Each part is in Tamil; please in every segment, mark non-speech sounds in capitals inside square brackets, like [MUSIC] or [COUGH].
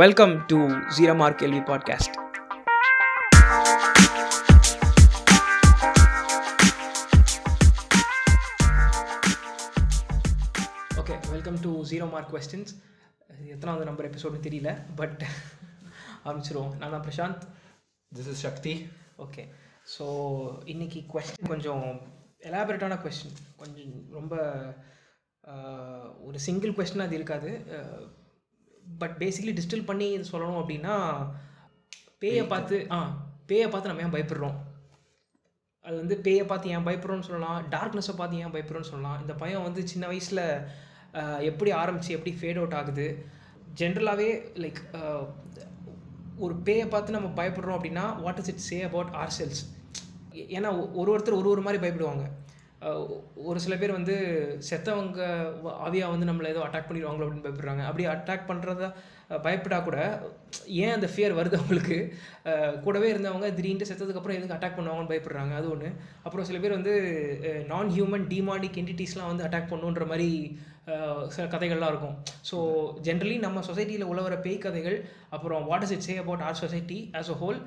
வெல்கம் டு ஜீரோ மார்க் கேள்வி podcast okay welcome to zero mark questions எத்தனாவது நம்பர் எபிசோடு தெரியல பட் ஆரம்பிச்சிருவோம். நான் தான் Prashanth. This is Sakthi okay so இன்னைக்கு கொஸ்டின் கொஞ்சம் எலாபரேட்டான கொஸ்டின் கொஞ்சம் ரொம்ப ஒரு சிங்கிள் கொஸ்டின் அது இருக்காது. பட் பேசிக்கலி டிஸ்டில் பண்ணி இது சொல்லணும் அப்படின்னா பேயை பார்த்து ஆ பேயை பார்த்து நம்ம ஏன் பயப்படுறோம்? அது வந்து பேயை பார்த்து ஏன் பயப்படுறோம்னு சொல்லலாம் டார்க்னஸை பார்த்து ஏன் பயப்படுறோம்னு சொல்லலாம். இந்த பயம் வந்து சின்ன வயசில் எப்படி ஆரம்பிச்சு எப்படி ஃபேட் அவுட் ஆகுது? ஜென்ரலாகவே லைக் ஒரு பேயை பார்த்து நம்ம பயப்படுறோம் அப்படின்னா what is it say about ourselves ஏன்னா ஒ- ஒரு ஒருத்தர் ஒரு ஒரு மாதிரி பயப்படுவாங்க. ஒரு சில பேர் வந்து செத்தவங்க ஆவியாக வந்து நம்மளை ஏதோ அட்டாக் பண்ணிடுவாங்களோ அப்படின்னு பயப்படுறாங்க. அப்படி அட்டாக் பண்ணுறதா பயப்படா கூட ஏன் அந்த ஃபியர் வருது அவங்களுக்கு? கூடவே இருந்தவங்க திடீர்னு செத்ததுக்கப்புறம் எதுக்கு அட்டாக் பண்ணுவாங்கன்னு பயப்படுறாங்க. அது ஒன்று அப்புறம் சில பேர் வந்து நான் ஹியூமன் டிமானிக் என்டிட்டிஸ்லாம் வந்து அட்டாக் பண்ணுன்ற மாதிரி சில கதைகள்லாம் இருக்கும். ஸோ ஜென்ரலி நம்ம சொசைட்டியில் உழவர பேய் கதைகள் அப்புறம் what is it say about our society as a whole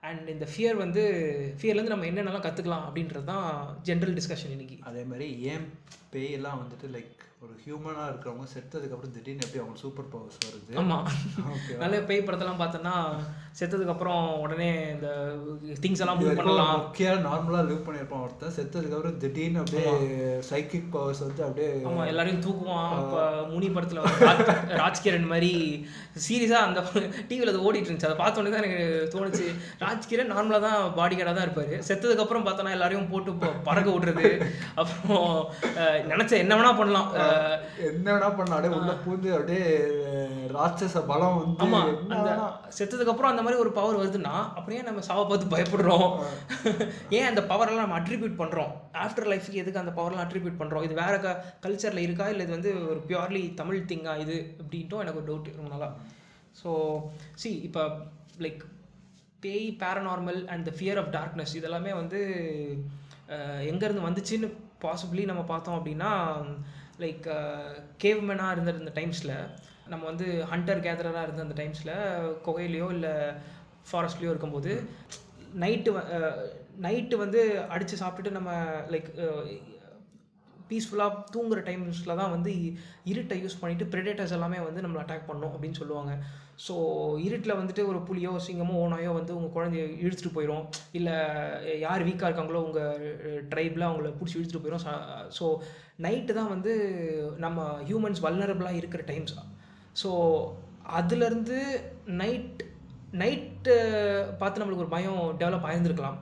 and இந்த ஃபியர் வந்து ஃபியர்லேருந்து நம்ம என்னென்னலாம் கற்றுக்கலாம் அப்படின்றது தான் ஜென்ரல் டிஸ்கஷன் இன்னைக்கு. அதே மாதிரி ஏன் பேயெல்லாம் வந்துட்டு லைக் ஒரு ஹியூமனாக இருக்கிறவங்க செத்ததுக்கப்புறம் திடீர்னு எப்படி அவங்க சூப்பர் பவர்ஸ் வருது? ஆமாம் நல்ல பேய் படத்தெல்லாம் பார்த்தோன்னா செத்ததுக்கப்புறம் உடனே இந்த திங்ஸ் எல்லாம் மூவ் பண்ணலாம். முக்கியம் நார்மலாக லிவ் பண்ணியிருப்பான் ஒருத்தன். செத்ததுக்கப்புறம் திடீர்னு அப்படியே சைக்கிக் பவர்ஸ் வந்து அப்படியே ஆமா எல்லாரையும் தூக்குவான். இப்போ முனி படத்தில் ராஜ்கிரண் மாதிரி சீரியஸாக அந்த டிவியில் அது ஓடிட்டு இருந்துச்சு. அதை பார்த்த உடனே தான் எனக்கு தோணுச்சு ராஜ்கிரண் நார்மலாக தான் பாடி கார்டாக தான் இருப்பார். செத்ததுக்கப்புறம் பார்த்தோன்னா எல்லாரையும் போட்டு பறக்க விடுறது அப்புறம் நினைச்ச என்ன வேணா பண்ணலாம். என்ன வேணா பண்ண? அப்படியே உள்ள பூந்து அப்படியே ராட்சச பலம் வந்து ஆமா அந்த செத்ததுக்கு அப்புறம் அந்த மாதிரி ஒரு பவர் வருதுன்னா அப்படியே நம்ம சாவை பார்த்து பயப்படுறோம். ஏன் அந்த பவரெல்லாம் நம்ம அட்ரிபியூட் பண்றோம்? ஆஃப்டர் லைஃப்க்கு எதுக்கு அந்த பவர்லாம் அட்ரிபியூட் பண்றோம்? இது வேற க கல்ச்சரில் இருக்கா? இல்லை இது வந்து ஒரு பியூர்லி தமிழ் திங்கா இது? அப்படின்ட்டும் எனக்கு ஒரு டவுட் ரொம்ப நாளா. ஸோ சி இப்போ லைக் பேய் paranormal and the fear of darkness இதெல்லாமே வந்து எங்கேருந்து வந்துச்சுன்னு பாசிபிளி நம்ம பார்த்தோம் அப்படின்னா லைக் கேவ்மெனாக uh, இருந்த இந்த டைம்ஸில் நம்ம வந்து ஹண்டர் கேதரராக இருந்த அந்த டைம்ஸில் குகையிலையோ இல்லை ஃபாரஸ்ட்லேயோ இருக்கும்போது நைட்டு நைட்டு uh, வந்து அடித்து சாப்பிட்டுட்டு நம்ம லைக் பீஸ்ஃபுல்லாக uh, தூங்குற டைம்ஸில் தான் வந்து இ- இருட்டை யூஸ் பண்ணிவிட்டு ப்ரெடேட்டர்ஸ் எல்லாமே வந்து நம்மளை அட்டாக் பண்ணும் அப்படின்னு சொல்லுவாங்க. ஸோ இருட்டில் வந்துட்டு ஒரு புலியோ சிங்கமோ ஓனாயோ வந்து உங்கள் குழந்தைய இழுத்துட்டு போயிடும் இல்லை யார் வீக்காக இருக்காங்களோ உங்கள் ட்ரைபில் அவங்கள பிடிச்சி இழுத்துட்டு போயிடும் ஸோ நைட்டு தான் வந்து நம்ம ஹியூமன்ஸ் வல்னரபிளாக இருக்கிற டைம்ஸ் ஸோ அதுலேருந்து நைட் நைட்டு பார்த்து நம்மளுக்கு ஒரு பயம் டெவலப் ஆயிருந்துருக்கலாம்.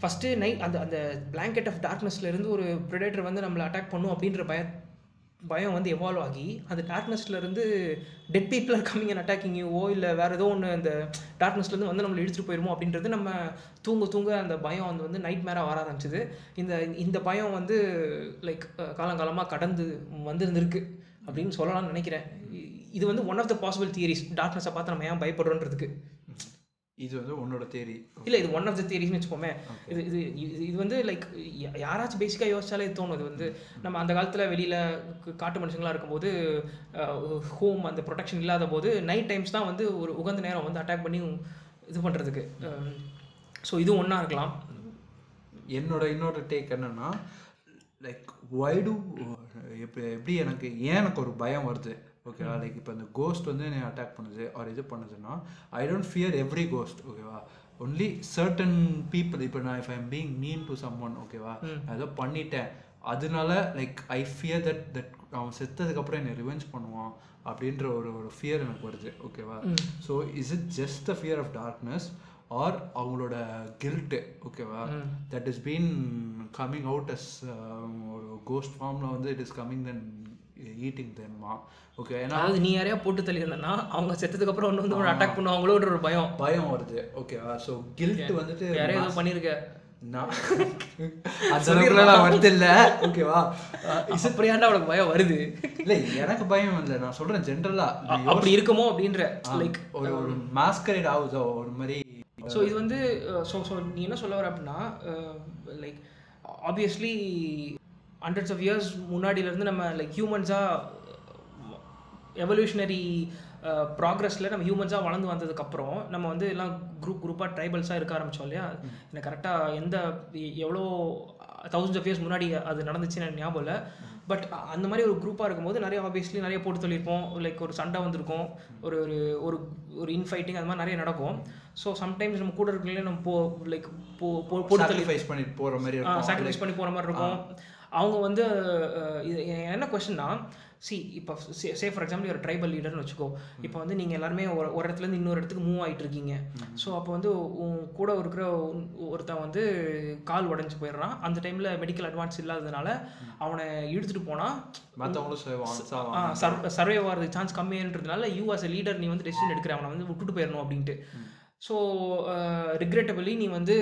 ஃபஸ்ட்டு நைட் அந்த அந்த பிளாங்கெட் ஆஃப் டார்க்னஸ்லேருந்து ஒரு ப்ரிடேட்டர் வந்து நம்மளை அட்டாக் பண்ணும் அப்படின்ற பய பயம் வந்து எவால்வ் ஆகி அந்த டார்க்னஸ்லேருந்து dead people are coming and attacking ஓ இல்லை வேறு ஏதோ ஒன்று அந்த டார்க்னஸ்லேருந்து வந்து நம்மளை இழுத்துட்டு போயிருமோ அப்படின்றது நம்ம தூங்க தூங்க அந்த பயம் வந்து வந்து நைட் மேராக வர ஆரம்பிச்சது. இந்த இந்த பயம் வந்து லைக் காலங்காலமாக கடந்து வந்துருந்துருக்கு அப்படின்னு சொல்லலாம்னு நினைக்கிறேன். இது வந்து one of the possible theories டார்க்னஸை பார்த்து நம்ம ஏன் பயப்படுறோன்றதுக்கு. இது வந்து உன்னோட தேரி இல்லை இது ஒன் ஆஃப் த தியரிஸ்னு வச்சுக்கோமே. இது இது இது இது வந்து லைக் யாராச்சும் பேசிக்காக யோசிச்சாலே இது தோணும். இது வந்து நம்ம அந்த காலத்தில் வெளியில் காட்டு மனுஷங்களாக இருக்கும்போது ஹோம் அந்த ப்ரொடெக்ஷன் இல்லாத போது நைட் டைம்ஸ் தான் வந்து ஒரு உகந்த நேரம் வந்து அட்டாக் பண்ணி இது பண்ணுறதுக்கு ஸோ இதுவும் ஒன்றா இருக்கலாம். என்னோட இன்னொரு டேக் என்னன்னா லைக் வைடு எப்படி எப்படி எனக்கு ஏன் எனக்கு ஒரு பயம் வருது? ஓகேவா லைக் இப்போ இந்த கோஸ்ட் வந்து என்னை அட்டாக் பண்ணுது ஆர் இது பண்ணுதுன்னா I don't fear every ghost ஓகேவா ஒன்லி சர்டன் பீப்புள் இப்போ நான் if I'm being mean to someone ஓகேவா நான் ஏதோ பண்ணிட்டேன். அதனால like I fear that that அவன் செத்ததுக்கப்புறம் என்னை ரிவெஞ்ச் பண்ணுவான் அப்படின்ற ஒரு ஒரு ஃபியர் எனக்கு வருது ஓகேவா so is it just the fear of darkness or அவங்களோட கில்ட்டு ஓகேவா that is been coming out as ஒரு கோஸ்ட் ஃபார்மில் வந்து it is coming then eating தெம்மா okay ஏன்னா அதாவது நீ யாரையா போட்டு தள்ளியிருந்தனா அவங்க செத்ததுக்கப்புறம் ஒன்று வந்து அட்டாக் பண்ணுவாங்களோன்ற ஒரு பயம். பயம் வருது. ஓகேவா ஸோ கில்ட் வந்துட்டு யாரையோ ஏதோ பண்ணியிருக்க [LAUGHS] வருது இல்லை. எனக்கு பயம் இல்லை. நான் சொல்கிறேன் ஜென்ரலாக அப்படி இருக்குமோ அப்படின்ற லைக் ஒரு ஒரு மாஸ்கரேட் ஆகுதோ ஒரு மாதிரி ஸோ இது வந்து ஸோ ஸோ நீ என்ன சொல்ல வர அப்படின்னா like obviously hundreds of years முன்னாடியிலேருந்து நம்ம லைக் ஹியூமன்ஸாக எவல்யூஷனரி ப்ராக்ரஸில் நம்ம ஹியூமன்ஸாக வளர்ந்து வந்ததுக்கப்புறம் நம்ம வந்து எல்லாம் குரூப் குரூப்பாக ட்ரைபல்ஸாக இருக்க ஆரம்பித்தோம் இல்லையா? எனக்கு கரெக்டாக எந்த எவ்வளோ தௌசண்ட் ஆஃப் இயர்ஸ் முன்னாடி அது நடந்துச்சுன்னு எனக்கு ஞாபகம் இல்லை. பட் அந்த மாதிரி ஒரு குரூப்பாக இருக்கும்போது நிறைய ஆப்வியஸ்லி நிறைய போட்டு சொல்லியிருப்போம். லைக் ஒரு சண்டை வந்திருக்கும். ஒரு ஒரு ஒரு ஒரு இன்ஃபைட்டிங் அது மாதிரி நிறைய நடக்கும். ஸோ சம்டைம்ஸ் நம்ம கூட இருக்கிறவங்களே நம்ம போ லைக் போ போட்டு சாக்ரிஃபைஸ் பண்ணிட்டு போற மாதிரி இருக்கும். சாக்ரிஃபைஸ் பண்ணி போகிற மாதிரி இருக்கும். அவங்க வந்து இது என்ன கொஸ்டின்னா சி இப்போ சே ஃபார் எக்ஸாம்பிள் ஒரு ட்ரைபல் லீடர்னு வச்சுக்கோ இப்போ வந்து நீங்கள் எல்லாருமே ஒரு ஒரு இடத்துலேருந்து இன்னொரு இடத்துக்கு மூவ் ஆகிட்டு இருக்கீங்க ஸோ அப்போ வந்து உன் கூட இருக்கிற ஒருத்தன் வந்து கால் உடஞ்சி போயிடுறான். அந்த டைமில் மெடிக்கல் அட்வான்ஸ் இல்லாததுனால அவனை இழுத்துட்டு போனால் மற்றவங்களும் சர்வே ஆகிறதுக்கு சான்ஸ் கம்மியான்றதுனால யூ a லீடர் நீ வந்து டெசிஷன் எடுக்கிற அவனை வந்து விட்டுட்டு போயிடணும் அப்படின்ட்டு. ஸோ ரிக்ரெட்டபிளி நீ வந்து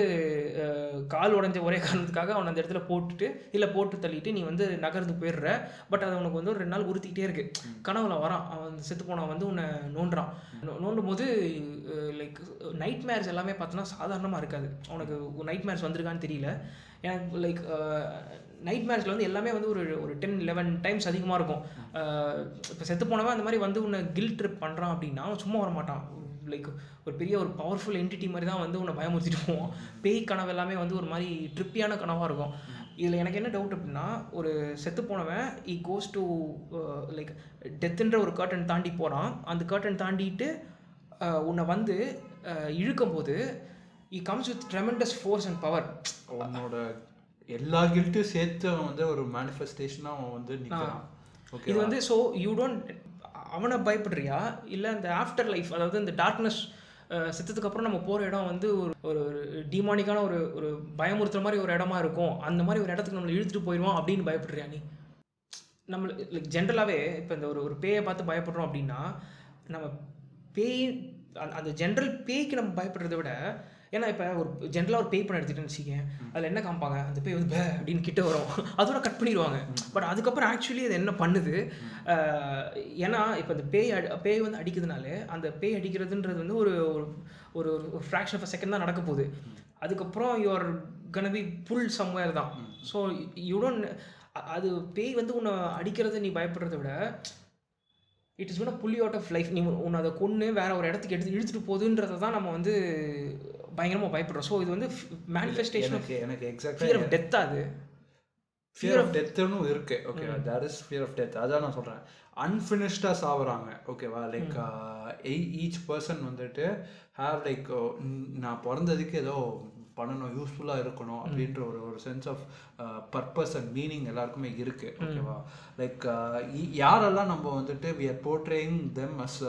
அஹ், கால் உடஞ்ச ஒரே காரணத்துக்காக அவனை அந்த இடத்துல போட்டுட்டு இல்லை போட்டு தள்ளிட்டு நீ வந்து நகர்ந்து போயிடுற. பட் அது உனக்கு வந்து ஒரு ரெண்டு நாள் உறுத்திக்கிட்டே இருக்கு. கனவுல வரான். அவன் செத்து போனவன் வந்து உன்னை நோண்டுறான். நோண்டும் போது லைக் நைட் மேர்ஸ் எல்லாமே பார்த்தோன்னா சாதாரணமாக இருக்காது. உனக்கு நைட் மேர்ஸ் வந்திருக்கான்னு தெரியல. எனக்கு லைக் நைட் மேட்ச்சில் வந்து எல்லாமே வந்து ஒரு ஒரு டென் லெவன் டைம்ஸ் அதிகமாக இருக்கும். இப்போ செத்து போனவன் அந்த மாதிரி வந்து உன்னை கில் ட்ரிப் பண்ணுறான் அப்படின்னா அவன் சும்மா வர மாட்டான் லைக் ஒரு பெரிய ஒரு பவர்ஃபுல் என்டிட்டி மாதிரி தான் வந்து உன்னை பயமுறுத்திட்டு போவான் பேய் கனவு எல்லாமே வந்து ஒரு மாதிரி ட்ரிப்பியான கனவாக இருக்கும். இதில் எனக்கு என்ன டவுட் அப்படின்னா ஒரு செத்து போனவன் இ கோஸ் டு லைக் டெத்துன்ற ஒரு கர்டன் தாண்டி போகிறான் அந்த கர்டன் தாண்டிட்டு அஹ், உன்னை வந்து அஹ், இழுக்கும்போது it comes with tremendous force and power உன்னோட எல்லா கில்ட்டும் சேர்த்து அவன் வந்து ஒரு மேனிஃபெஸ்டேஷனாக அவன் வந்து நிற்கிறான் இது வந்து ஸோ யூ டோன்ட் அவனை பயப்படுறியா? இல்லை அந்த ஆஃப்டர் லைஃப் அதாவது இந்த டார்க்னஸ் செத்ததுக்கு அப்புறம் நம்ம போகிற இடம் வந்து ஒரு ஒரு டிமானிக்கான ஒரு ஒரு பயமுறுத்துற மாதிரி ஒரு இடமா இருக்கும். அந்த மாதிரி ஒரு இடத்துக்கு நம்மளை இழுத்துட்டு போயிடுவோம் அப்படின்னு பயப்படுறியா நீ? நம்ம லைக் ஜென்ரலாகவே இப்போ இந்த ஒரு ஒரு பேயை பார்த்து பயப்படுறோம் அப்படின்னா நம்ம பேய் அந்த- அந்த ஜென்ரல் பேய்க்கு நம்ம பயப்படுறத விட ஏன்னா இப்போ ஒரு ஜென்ரலாக ஒரு பேய் பண்ண எடுத்துகிட்டேன்னு வச்சுக்கேன் அதில் என்ன காமிப்பாங்க? அந்த பேய் வந்து பே அப்படின்னு கிட்ட வரும். [LAUGHS] அதோட கட் பண்ணிடுவாங்க பட் அதுக்கப்புறம் ஆக்சுவலி அது என்ன பண்ணுது? ஏன்னா இப்போ அந்த பேய் அடி பேய் வந்து அடிக்கிறதுனால அந்த பேய் அடிக்கிறதுன்றது வந்து ஒரு ஒரு ஒரு ஒரு ஃப்ராக்ஷன் ஆஃப் செகண்ட் தான் நடக்க போகுது. அதுக்கப்புறம் you're gonna be pull somewhere தான். ஸோ யூ டோன்ட் அது பேய் வந்து உன்னை அடிக்கிறத நீ பயப்படுறத விட it is gone pulling out of life நீ உன்னை அதை கொன்று வேற ஒரு இடத்துக்கு எடுத்து இழுத்துட்டு போகுதுன்றதை தான் நம்ம வந்து பயங்கரமாக பயப்படுறோம். ஸோ இது வந்து மேனிஃபெஸ்டேஷன் எனக்கு எனக்கு ஆஃப் டெத் அது? ஃபியர் ஆஃப் டெத்துன்னு இருக்கு. Okay there is fear of death அதான் நான் சொல்கிறேன் அன்ஃபினிஷ்டாக சாவுறாங்க. ஓகேவா லைக் ஈச் பர்சன் வந்துட்டு ஹேவ் லைக் நான் பிறந்ததுக்கு ஏதோ பண்ணணும் யூஸ்ஃபுல்லாக இருக்கணும் அப்படின்ற ஒரு ஒரு sense of purpose and meaning எல்லாருக்குமே இருக்கு. ஓகேவா லைக் யாரெல்லாம் நம்ம வந்துட்டு we are portraying them as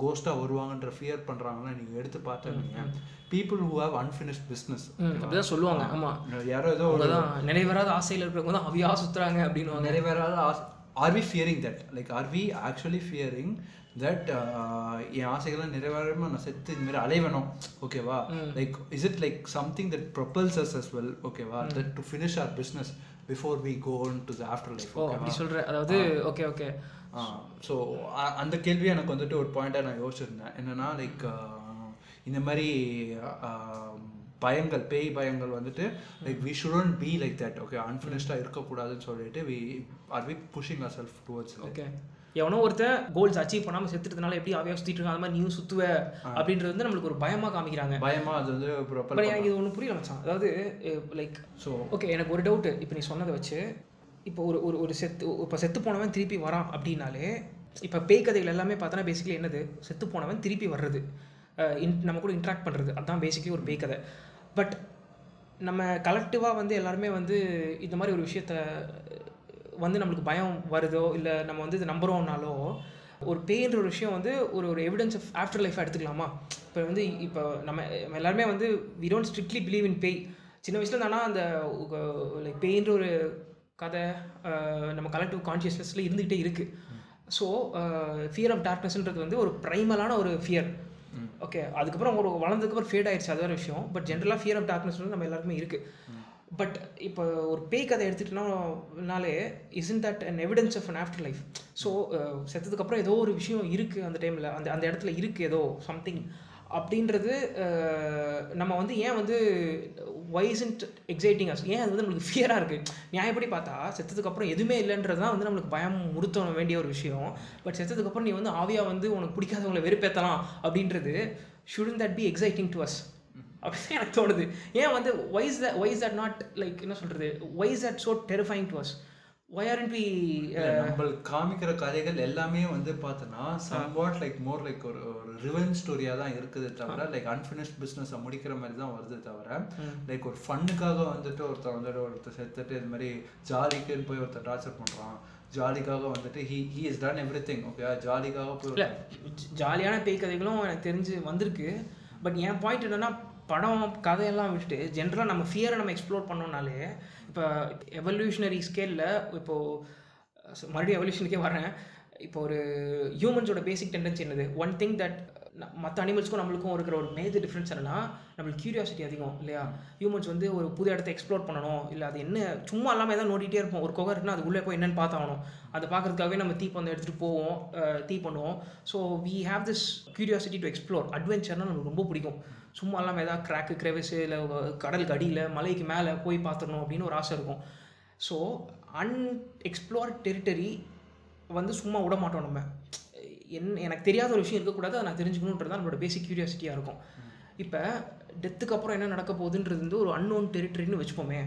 கோஸ்ட்டாக வருவாங்கன்ற ஃபியர் பண்ணுறாங்கன்னா நீங்கள் எடுத்து பார்த்தீங்க people who have unfinished business அப்படிதான் சொல்லுவாங்க. ஆமாம் யாரோ ஏதோ அதான் நிறைவேறாத ஆசையில் இருக்கிறவங்க தான் அவியா சுத்துறாங்க அப்படின்னு நிறைவேறாத are we fearing that like are we actually fearing that என் ஆசைகள்லாம் நிறைவேறாம நான் செத்து இந்த மாதிரி அலைவேணும் ஓகேவா? Like is it like something that propels us as well ஓகேவா? That to finish our business before we go to the after life ஓ அப்படி சொல்கிறேன் அதாவது ஓகே ஓகே. ஸோ அந்த கேள்வி எனக்கு வந்துட்டு ஒரு பாயிண்டாக நான் யோசிச்சிருந்தேன். என்னன்னா லைக் இந்த மாதிரி பயங்கள் பேய் பயங்கள் வந்துட்டு like we shouldn't be like that okay அன்ஃபினிஷ்டாக இருக்கக்கூடாதுன்னு சொல்லிட்டு we are we pushing our self towards okay எவனோ ஒருத்தன் கோல்ஸ் அச்சீவ் பண்ணாமல் செத்துட்டதுனால எப்படி அவையா சுற்றிட்டு இருக்கான்? அந்த மாதிரி நீயும் சுத்துவ அப்படின்றது வந்து நம்மளுக்கு ஒரு பயமாக காமிக்கிறாங்க. பயமா அது வந்து பட் ப்ரொப்பல் எனக்கு இது ஒன்று புரியல மச்சான். அதாவது லைக் ஸோ ஓகே எனக்கு ஒரு டவுட்டு இப்போ நீ சொன்னதை வச்சு இப்போ ஒரு ஒரு ஒரு செத்து இப்போ செத்து போனவன் திருப்பி வரான் அப்படின்னாலே இப்போ பேய் கதைகள் எல்லாமே பார்த்தோன்னா பேசிக்கலி என்னது? செத்து போனவன் திருப்பி வர்றது. இன் நம்ம கூட இன்ட்ராக்ட் பண்ணுறது அதுதான் பேசிக்கலி ஒரு பேய் கதை. பட் நம்ம கலெக்டிவாக வந்து எல்லாருமே வந்து இந்த மாதிரி ஒரு விஷயத்த வந்து நம்மளுக்கு பயம் வருதோ இல்லை நம்ம வந்து இது நம்புகிறோம்னாலோ ஒரு பேய்ன்ற ஒரு விஷயம் வந்து ஒரு ஒரு எவிடன்ஸ் ஆஃப் ஆஃப்டர் லைஃப் எடுத்துக்கலாமா? இப்போ வந்து இப்போ நம்ம எல்லாருமே வந்து we don't strictly believe in பேய். சின்ன வயசுல தானா அந்த லைக் பேய்ன்ற ஒரு கதை நம்ம கலெக்டிவ் கான்ஷியஸ்னஸில் இருந்துகிட்டே இருக்குது ஸோ ஃபியர் ஆஃப் டார்க்னஸ்ன்றது வந்து ஒரு ப்ரைமலான ஒரு ஃபியர் ஓகே அதுக்கப்புறம் ஒரு வளர்ந்ததுக்கப்புறம் ஃபேட் ஆயிடுச்சு அது வேறு விஷயம். பட் ஜென்ரலாக ஃபியர் ஆஃப் டார்க்னஸ் வந்து நம்ம எல்லாருக்குமே இருக்குது பட் இப்போ ஒரு பேய் கதை எடுத்துக்கிட்டோம்னாலே isn't that an evidence of an after life so செத்ததுக்கப்புறம் ஏதோ ஒரு விஷயம் இருக்குது அந்த டைமில் அந்த அந்த இடத்துல இருக்குது ஏதோ சம்திங் அப்படின்றது நம்ம வந்து ஏன் வந்து வைசன்ட் எக்ஸைட்டிங் அஸ் ஏன் அது வந்து நம்மளுக்கு ஃபியராக இருக்குது நியாயப்படி பார்த்தா செத்ததுக்கப்புறம் எதுவுமே இல்லைன்றது தான் வந்து நம்மளுக்கு பயம் முறுத்த வேண்டிய ஒரு விஷயம். பட் செத்ததுக்கப்புறம் நீ வந்து ஆவியாக வந்து உனக்கு பிடிக்காதவங்களை வெறுப்பேற்றலாம் அப்படின்றது shouldn't that be exciting to us அப்படின்னு எனக்கு தோணுது. ஏன் வந்து why's the why's that not like என்ன சொல்கிறது why's that so terrifying to us why aren't we நம்மளுக்கு காமிக்கிற கதைகள் எல்லாமே வந்து பார்த்தோன்னா சம்வாட் லைக் மோர் லைக் ஒரு ஒரு ரிவெஞ்ச் ஸ்டோரியாக தான் இருக்குது தவிர லைக் அன்ஃபினிஷ்ட் பிஸ்னஸை முடிக்கிற மாதிரி தான் வருது தவிர லைக் ஒரு ஃபன்னுக்காக வந்துட்டு ஒருத்தர் வந்துட்டு ஒருத்தர் செத்துட்டு இது மாதிரி ஜாலிக்குன்னு போய் ஒருத்தர் டார்ச்சர் பண்ணுறான் ஜாலிக்காக வந்துட்டு he he is done everything okay ஜாலிக்காக போய் ஜாலியான பேய் கதைகளும் எனக்கு தெரிஞ்சு வந்திருக்கு. பட் என் பாயிண்ட் என்னன்னா படம் கதையெல்லாம் விட்டுட்டு ஜென்ரலாக நம்ம ஃபியரை நம்ம எக்ஸ்ப்ளோர் பண்ணோம்னாலே இப்போ எவல்யூஷனரி ஸ்கேலில் இப்போது மறுபடியும் எவல்யூஷனுக்கே வரேன் இப்போ ஒரு ஹியூமன்ஸோட பேசிக் டெண்டன்சி என்னது? ஒன் திங் தட் மற்ற அனிமல்ஸ்க்கும் நம்மளுக்கும் இருக்கிற ஒரு மேஜர் டிஃப்ரென்ஸ் என்னன்னா நம்மளுக்கு கியூரியாசிட்டி அதிகம் இல்லையா? ஹியூமன்ஸ் வந்து ஒரு புது இடத்த எக்ஸ்ப்ளோர் பண்ணணும் இல்லை அது என்ன சும்மா இல்லாமல் எதாவது நோண்டிகிட்டே இருப்போம். ஒரு குகை இருக்குன்னா அது உள்ளே போய் என்னென்னு பார்த்தாகணும். அதை பார்க்குறதுக்காகவே நம்ம தீ பந்தம் எடுத்துகிட்டு போவோம் தீ பண்ணுவோம். So we have this curiosity to explore அட்வென்ச்சர்னால் நம்மளுக்கு ரொம்ப பிடிக்கும். சும்மா இல்லாமல் ஏதாவது கிராக்கு கிரெவிஸு இல்லை கடலுக்கு அடியில் மலைக்கு மேலே போய் பார்த்துடணும் அப்படின்னு ஒரு ஆசை இருக்கும். ஸோ அன்எக்ஸ்ப்ளோர் டெரிட்டரி வந்து சும்மா விட மாட்டோம் நம்ம. என் எனக்கு தெரியாத ஒரு விஷயம் இருக்கக்கூடாது அதை நான் தெரிஞ்சுக்கணுன்றது தான் நம்மளோட பேசிக் கியூரியாசிட்டியாக இருக்கும். இப்போ டெத்துக்கு அப்புறம் என்ன நடக்க போகுதுன்றது வந்து ஒரு அன்னோன் டெரிட்டரின்னு வச்சுப்போமே.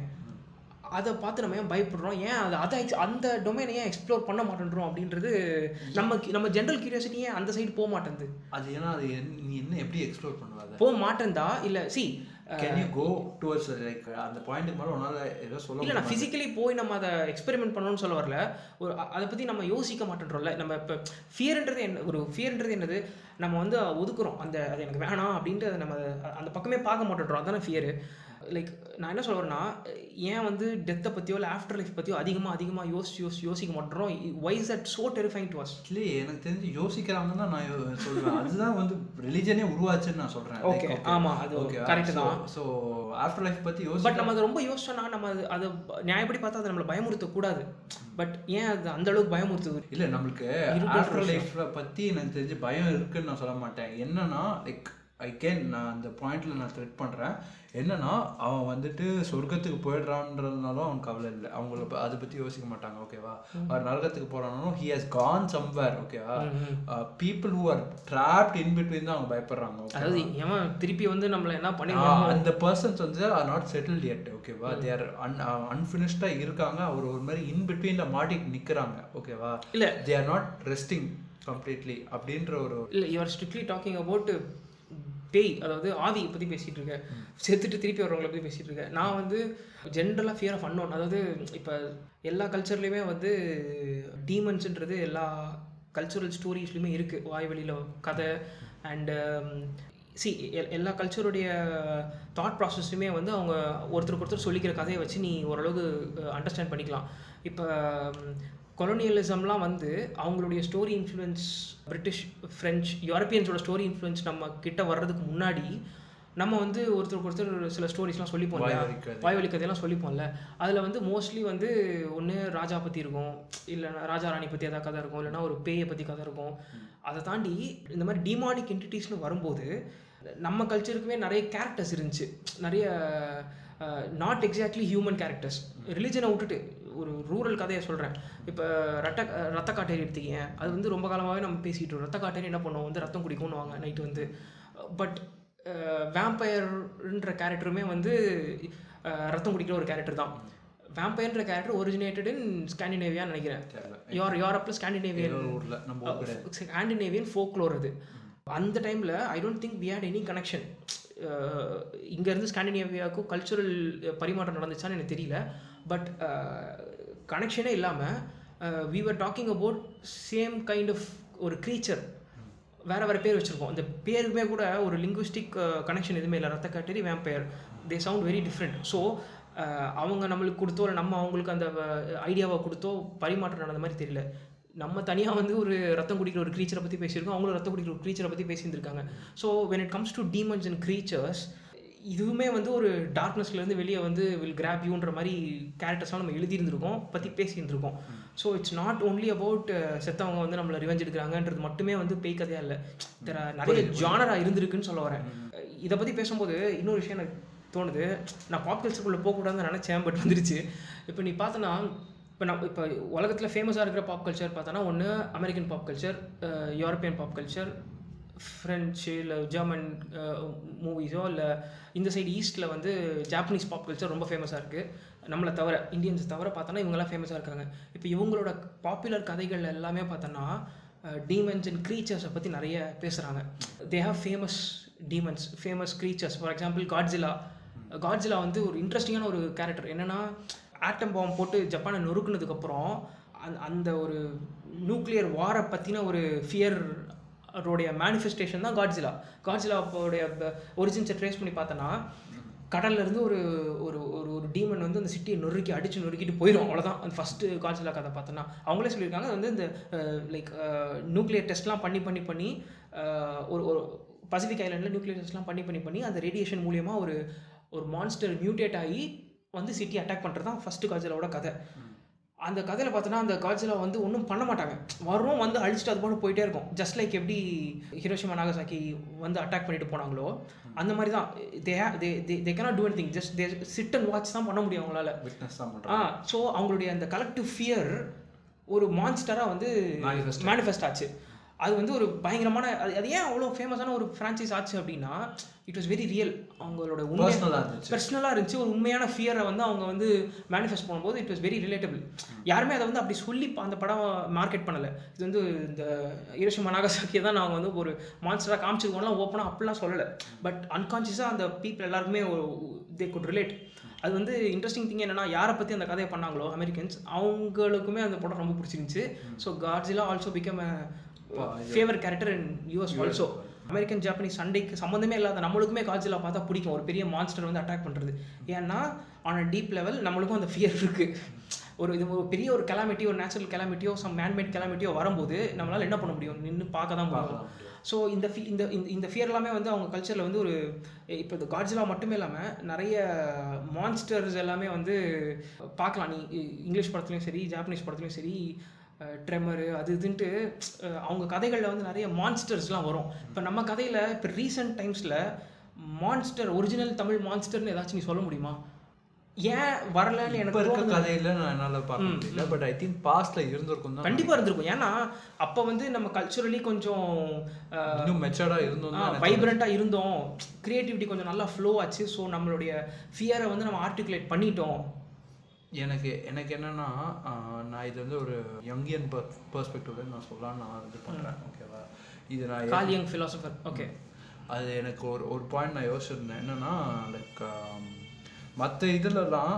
அதை பார்த்து நம்ம ஏன் பயப்படுறோம்? ஏன் அதை அதை அந்த டொமைனை ஏன் எக்ஸ்ப்ளோர் பண்ண மாட்டேன்றோம் அப்படின்றது நம்ம நம்ம ஜென்ரல் கியூரியாசிட்டி ஏன் அந்த சைடு போக மாட்டேங்குது அது ஏன்னா அது நீ என்ன எப்படி எக்ஸ்ப்ளோர் பண்ணுவ அதை? போக மாட்டேன்தா? இல்லை see can you go towards like அந்த பாயிண்ட்டுக்கு மேலே உன்னால் ஏதோ சொல்ல இல்லை நான் ஃபிசிக்கலி போய் நம்ம அதை எக்ஸ்பெரிமெண்ட் பண்ணணும்னு சொல்ல வரல. ஒரு அதை பற்றி நம்ம யோசிக்க மாட்டேன்றோம்ல. நம்ம இப்போ ஃபியர்ன்றது என்ன ஒரு ஃபியர்ன்றது என்னது? நம்ம வந்து ஒதுக்குறோம். அந்த அது எனக்கு வேணாம் அப்படின்ட்டு அதை நம்ம அந்த பக்கமே பார்க்க மாட்டேன்றோம். அதானே ஃபியரு லைக் நான் என்ன சொல்ல வரேன்னா ஏன் வந்து டெத்தை பற்றியோ இல்லை ஆஃப்டர் லைஃப் பற்றியோ அதிகமாக அதிகமாக யோசிச்சு யோசிச்சு யோசிக்க மாட்டேறோம் why's that so terrifying to us இல்லையே எனக்கு தெரிஞ்சு யோசிக்கிறாங்கன்னு தான் நான் சொல்றேன். அதுதான் வந்து ரிலிஜனே உருவாச்சுன்னு நான் சொல்றேன். Okay, ஆமா, அது correct தான். ஸோ ஆஃப்டர் லைஃப் பத்தி பட் யோசி நம்ம அதை ரொம்ப யோசிச்சோன்னா நம்ம அது அதை நியாயப்படி பார்த்தா அதை நம்மளை பயமுறுத்தக்கூடாது பட் ஏன் அது அந்த அளவுக்கு பயமுறுத்துது? இல்ல நம்மளுக்கு ஆஃப்டர் லைஃப்ல பத்தி எனக்கு தெரிஞ்சு பயம் இருக்குன்னு நான் சொல்ல மாட்டேன். என்னன்னா லைக் ஐ கேன் நான் அந்த பாயிண்ட்ல நான் த்ரெட் பண்றேன். என்னன்னா அவன் வந்துட்டு சொர்க்கத்துக்கு போயிடுறான்றதுனாலும் அவனுக்கு கவலை இல்லை. அவங்கள அதை பத்தி யோசிக்க மாட்டாங்க ஓகேவா அவர் நரகத்துக்கு போறானாலும் ஹி ஹஸ் கான் சம்வேர் ஓகேவா people who are trapped in between தான் அவங்க பயப்படுறாங்க? அதாவது ஏன் திருப்பி வந்து நம்மளை என்ன பண்ணிடுவாங்க அந்த பர்சன்ஸ் வந்து ஆர் நாட் செட்டில்ட் yet ஓகேவா தே ஆர் அன் அன்ஃபினிஷ்டாக இருக்காங்க. அவர் ஒரு மாதிரி இன் பிட்வீனில் மாட்டிட்டு நிற்கிறாங்க ஓகேவா இல்ல. They are not resting completely அப்படின்ற ஒரு இல்லை யுவர் ஸ்ட்ரிக்ட்லி டாக்கிங் அபவுட் பேய் அதாவது ஆவி பற்றி பேசிகிட்டு இருக்கேன் செத்துட்டு திருப்பி வரவங்களை பற்றி பேசிகிட்டு இருக்கேன் நான் வந்து ஜென்ரலாக ஃபியர் ஆஃப் அன்னோன் அதாவது இப்போ எல்லா கல்ச்சர்லேயுமே வந்து டீமன்ஸுன்றது எல்லா கல்ச்சுரல் ஸ்டோரிஸ்லையுமே இருக்குது வாய்வெளியில் கதை அண்டு um, சி எல்லா கல்ச்சருடைய தாட் ப்ராசஸுமே வந்து அவங்க ஒருத்தருக்கு ஒருத்தர் சொல்லிக்கிற கதையை வச்சு நீ ஓரளவுக்கு uh, அண்டர்ஸ்டாண்ட் பண்ணிக்கலாம். இப்போ um, கொலோனியலிசம்லாம் வந்து அவங்களுடைய ஸ்டோரி இன்ஃப்ளூயன்ஸ் பிரிட்டிஷ் ஃப்ரெஞ்ச் யூரோப்பியன்ஸோட ஸ்டோரி இன்ஃப்ளூயன்ஸ் நம்ம கிட்ட வர்றதுக்கு முன்னாடி நம்ம வந்து ஒருத்தருக்கு ஒருத்தர் சில ஸ்டோரிஸ்லாம் சொல்லிப்போம் இல்லையா வாய்வழி கதை. வாய்வழி கதையெல்லாம் சொல்லிப்போம்ல. அதில் வந்து மோஸ்ட்லி வந்து ஒன்று ராஜா பற்றி இருக்கும் இல்லை ராஜா ராணி பற்றி ஏதாவது கதை இருக்கும் இல்லைன்னா ஒரு பேயை பற்றி கதை இருக்கும். அதை தாண்டி இந்த மாதிரி டிமானிக் என்டிட்டிஸ்னு வரும்போது நம்ம கல்ச்சருக்குமே நிறைய கேரக்டர்ஸ் இருந்துச்சு. நிறைய நாட் எக்ஸாக்ட்லி ஹியூமன் கேரக்டர்ஸ் ரிலிஜனை விட்டுட்டு ஒரு ரூரல் கதையை சொல்கிறேன் இப்போ ரத்த ரத்த காட்டேரி எடுத்துக்கீங்க. அது வந்து ரொம்ப காலமாகவே நம்ம பேசிகிட்டு இருக்கோம். ரத்த காட்டேரி என்ன பண்ணுவோம்? வந்து ரத்தம் குடிக்கும்னு வாங்க நைட்டு வந்து பட் வேம்பயர்ன்ற கேரக்டருமே வந்து ரத்தம் குடிக்கிற ஒரு கேரக்டர் தான். வேம்பயர்ன்ற கேரக்டர் ஒரிஜினேட்டட் இன் ஸ்காண்டினேவியான்னு நினைக்கிறேன். யூஆர் யூரோப்பில் ஸ்காண்டினேவியன் ஊர்ல. நம்ம ஸ்காண்டினேவியன் ஃபோக்லோர் அது. அந்த டைமில் I don't think we had any connection இங்கேருந்து ஸ்காண்டினேவியாவுக்கும் கல்ச்சுரல் பரிமாற்றம் நடந்துச்சான்னு எனக்கு தெரியல. பட் கனெக்ஷனே இல்லாமல் we are talking about same kind of ஒரு க்ரீச்சர் வேற வேற பேர் வச்சுருக்கோம். அந்த பேருக்குமே கூட ஒரு லிங்குவிஸ்டிக் கனெக்ஷன் uh, எதுவுமே இல்லை. ரத்த கட்டரி vampire they sound very different so அவங்க நம்மளுக்கு கொடுத்தோ இல்லை நம்ம அவங்களுக்கு அந்த uh, ஐடியாவை கொடுத்தோ பரிமாற்றம் நடந்த மாதிரி தெரியல. நம்ம தனியாக வந்து ஒரு ரத்தம் குடிக்கிற ஒரு க்ரீச்சரை பற்றி பேசியிருக்கோம். அவங்களும் ரத்தம் குடிக்கிற ஒரு க்ரீச்சரை பற்றி பேசியிருந்திருக்காங்க. So when it comes to demons and creatures இதுவுமே வந்து ஒரு டார்க்னஸ்லேருந்து வெளியே வந்து வில் கிராப் யூன்ற மாதிரி கேரக்டர்ஸ்லாம் நம்ம எழுதியிருந்திருக்கோம் பற்றி பேசியிருந்திருக்கோம். So it's not only about செத்தவங்க வந்து நம்மளை ரிவெஞ்ச் எடுக்கிறாங்கன்றது மட்டுமே வந்து பேய் கதையாக இல்லை. நிறைய ஜானரா இருந்திருக்குன்னு சொல்ல வரேன். இதை பற்றி பேசும்போது இன்னொரு விஷயம் எனக்கு தோணுது. நான் பாப் கல்ச்சருக்குள்ளே போகக்கூடாதுன்னு நினச்சேன் பட் வந்துருச்சு. இப்போ நீ பார்த்தனா இப்போ நம்ம இப்போ உலகத்தில் ஃபேமஸாக இருக்கிற பாப் கல்ச்சர் பார்த்தோன்னா ஒன்று American pop culture European pop culture French இல்லை ஜெர்மன் மூவிஸோ இல்லை இந்த சைடு ஈஸ்ட்டில் வந்து ஜாப்பனீஸ் பாப் கல்ச்சர் ரொம்ப ஃபேமஸாக இருக்குது நம்மளை தவிர இந்தியன்ஸ் தவிர பார்த்தோன்னா இவங்கெல்லாம் ஃபேமஸாக இருக்காங்க. இப்போ இவங்களோட பாப்புலர் கதைகள் எல்லாமே பார்த்தோன்னா டீமன்ஸ் அண்ட் க்ரீச்சர்ஸை பற்றி நிறைய பேசுகிறாங்க they have famous demons famous creatures for example Godzilla Godzilla வந்து ஒரு இன்ட்ரெஸ்டிங்கான ஒரு கேரக்டர் என்னென்னா ஆட்டம் பாம் போட்டு ஜப்பானை நொறுக்குனதுக்கப்புறம் அந் அந்த ஒரு நியூக்ளியர் வாரை பற்றின ஒரு ஃபியர் அதோடைய மேனிஃபெஸ்டேஷன் தான் காட்ஜிலா காட்ஜிலாவோடைய ஒரிஜின்ஸை ட்ரேஸ் பண்ணி பார்த்தோன்னா கடல்லேருந்து ஒரு ஒரு ஒரு ஒரு டீமன் வந்து அந்த சிட்டியை நொறுக்கி அடித்து நொறுக்கிட்டு போயிடும். அவ்வளோதான் அந்த ஃபஸ்ட்டு காட்ஜிலா கதை பார்த்தோன்னா அவங்களே சொல்லியிருக்காங்க அது வந்து இந்த லைக் நியூக்ளியர் டெஸ்ட்லாம் பண்ணி பண்ணி பண்ணி ஒரு ஒரு பசிபிக் ஐலாண்டில் நியூக்ளியர் டெஸ்ட்லாம் பண்ணி பண்ணி பண்ணி அந்த ரேடியேஷன் மூலியமாக ஒரு ஒரு மான்ஸ்டர் மியூட்டேட் ஆகி வந்து சிட்டி அட்டாக் பண்ணுறது தான் ஃபஸ்ட்டு காட்ஜிலாவோட கதை. அந்த கதையில் பார்த்தோன்னா அந்த காட்ஜிலா வந்து ஒன்றும் பண்ண மாட்டாங்க. வரும் வந்து அழிச்சிட்டு அது போல போயிட்டே இருக்கும். ஜஸ்ட் லைக் எப்படி ஹிரோஷிமா நாகசாக்கி வந்து அட்டாக் பண்ணிட்டு போனாங்களோ அந்த மாதிரி தான் they they they cannot do anything. Just they sit and watch தான் பண்ண முடியும் அவங்களால. விட்னஸ் தான் ஆ ஸோ அவங்களுடைய அந்த கலெக்டிவ் ஃபியர் ஒரு மான்ஸ்டராக வந்து மேனிஃபெஸ்ட் ஆச்சு. அது வந்து ஒரு பயங்கரமான அது அது ஏன் அவ்வளோ ஃபேமஸான ஒரு ஃப்ரான்ச்சைஸ் ஆச்சு அப்படின்னா இட் வாஸ் வெரி ரியல் அவங்களோட உண்மை பர்சனலாக இருந்துச்சு. பர்சனலாக இருந்துச்சு. ஒரு உண்மையான ஃபியரை வந்து அவங்க வந்து மேனிஃபெஸ்ட் பண்ணும்போது இட் வாஸ் வெரி ரிலேட்டபிள் யாருமே அதை வந்து அப்படி சொல்லி அந்த படம் மார்க்கெட் பண்ணலை. இது வந்து இந்த ஈரோஷிமா நாகசாக்கியை தான் நாங்கள் வந்து ஒரு மான்ஸ்டராக காமிச்சிருக்கோம்லாம் ஓப்பனாக அப்படிலாம் சொல்லலை. பட் அன்கான்ஷியஸாக அந்த பீப்புள் எல்லாருக்குமே தே குட் ரிலேட் அது வந்து இன்ட்ரெஸ்டிங் திங் என்னன்னா யாரை பற்றி அந்த கதையை பண்ணாங்களோ அமெரிக்கன்ஸ் அவங்களுக்குமே அந்த படம் ரொம்ப பிடிச்சிருந்துச்சு. So Godzilla also become favour character in US also American Japanese சண்டைக்கு சம்மந்தமே இல்லாத நம்மளுக்குமே காட்ஸிலா பார்த்தா பிடிக்கும். ஒரு பெரிய மான்ஸ்டர் வந்து அட்டாக் பண்ணுறது ஏன்னா ஆன் டீப் லெவல் நம்மளுக்கும் அந்த ஃபியர் இருக்குது ஒரு இது ஒரு பெரிய ஒரு கெலாமிட்டி ஒரு நேச்சுரல் கெலாமிட்டியோ சம் மேன்மேட் கெலாமிட்டியோ வரும்போது நம்மளால் என்ன பண்ண முடியும்? நின்று பார்க்க தான் முடியும். ஸோ இந்த ஃபி இந்த இந்த- இந்த ஃபியர் எல்லாமே வந்து அவங்க கல்ச்சரில் வந்து ஒரு இப்போ இந்த காட்ஜிலா மட்டுமே இல்லாமல் நிறைய மான்ஸ்டர்ஸ் எல்லாமே வந்து பார்க்கலாம். நீ இங்கிலீஷ் படத்துலையும் சரி ஜாப்பனீஸ் படத்துலையும் சரி ட்ரெமரு அது இதுன்ட்டு அவங்க கதைகளில் வந்து நிறைய மான்ஸ்டர்ஸ்லாம் வரும். இப்போ நம்ம கதையில் இப்போ ரீசெண்ட் டைம்ஸில் மான்ஸ்டர் ஒரிஜினல் தமிழ் மான்ஸ்டர்னு ஏதாச்சும் நீ சொல்ல முடியுமா? ஏன் வரலன்னு எனக்கு இருக்க. கதையில நான் என்னால் பார்க்க முடியல. பட் ஐ திங்க் பாஸ்ட்ல இருந்திருக்கும் தான் கண்டிப்பாக இருந்திருக்கும். ஏன்னா அப்போ வந்து நம்ம கல்ச்சுரலி கொஞ்சம் இன்னும் மெச்சர்டாக இருந்தோம் வைப்ரண்ட்டாக இருந்தோம். க்ரியேட்டிவிட்டி கொஞ்சம் நல்லா ஃப்ளோ ஆச்சு. ஸோ நம்மளுடைய ஃபியரை வந்து நம்ம ஆர்டிகுலேட் பண்ணிட்டோம். எனக்கு எனக்கு என்னன்னா நான் இது வந்து ஒரு யங்கியன் பெர்ஸ்பெக்டிவ்ல நான் சொல்லலாம்னு நான் இது பண்ணுறேன் ஓகேவா இது நான் ஏ- காலியங் ஃபிலாசபர் ஓகே அது எனக்கு ஒரு ஒரு பாயிண்ட் நான் யோசிச்சிருந்தேன். என்னன்னா லைக் மற்ற இதுலலாம்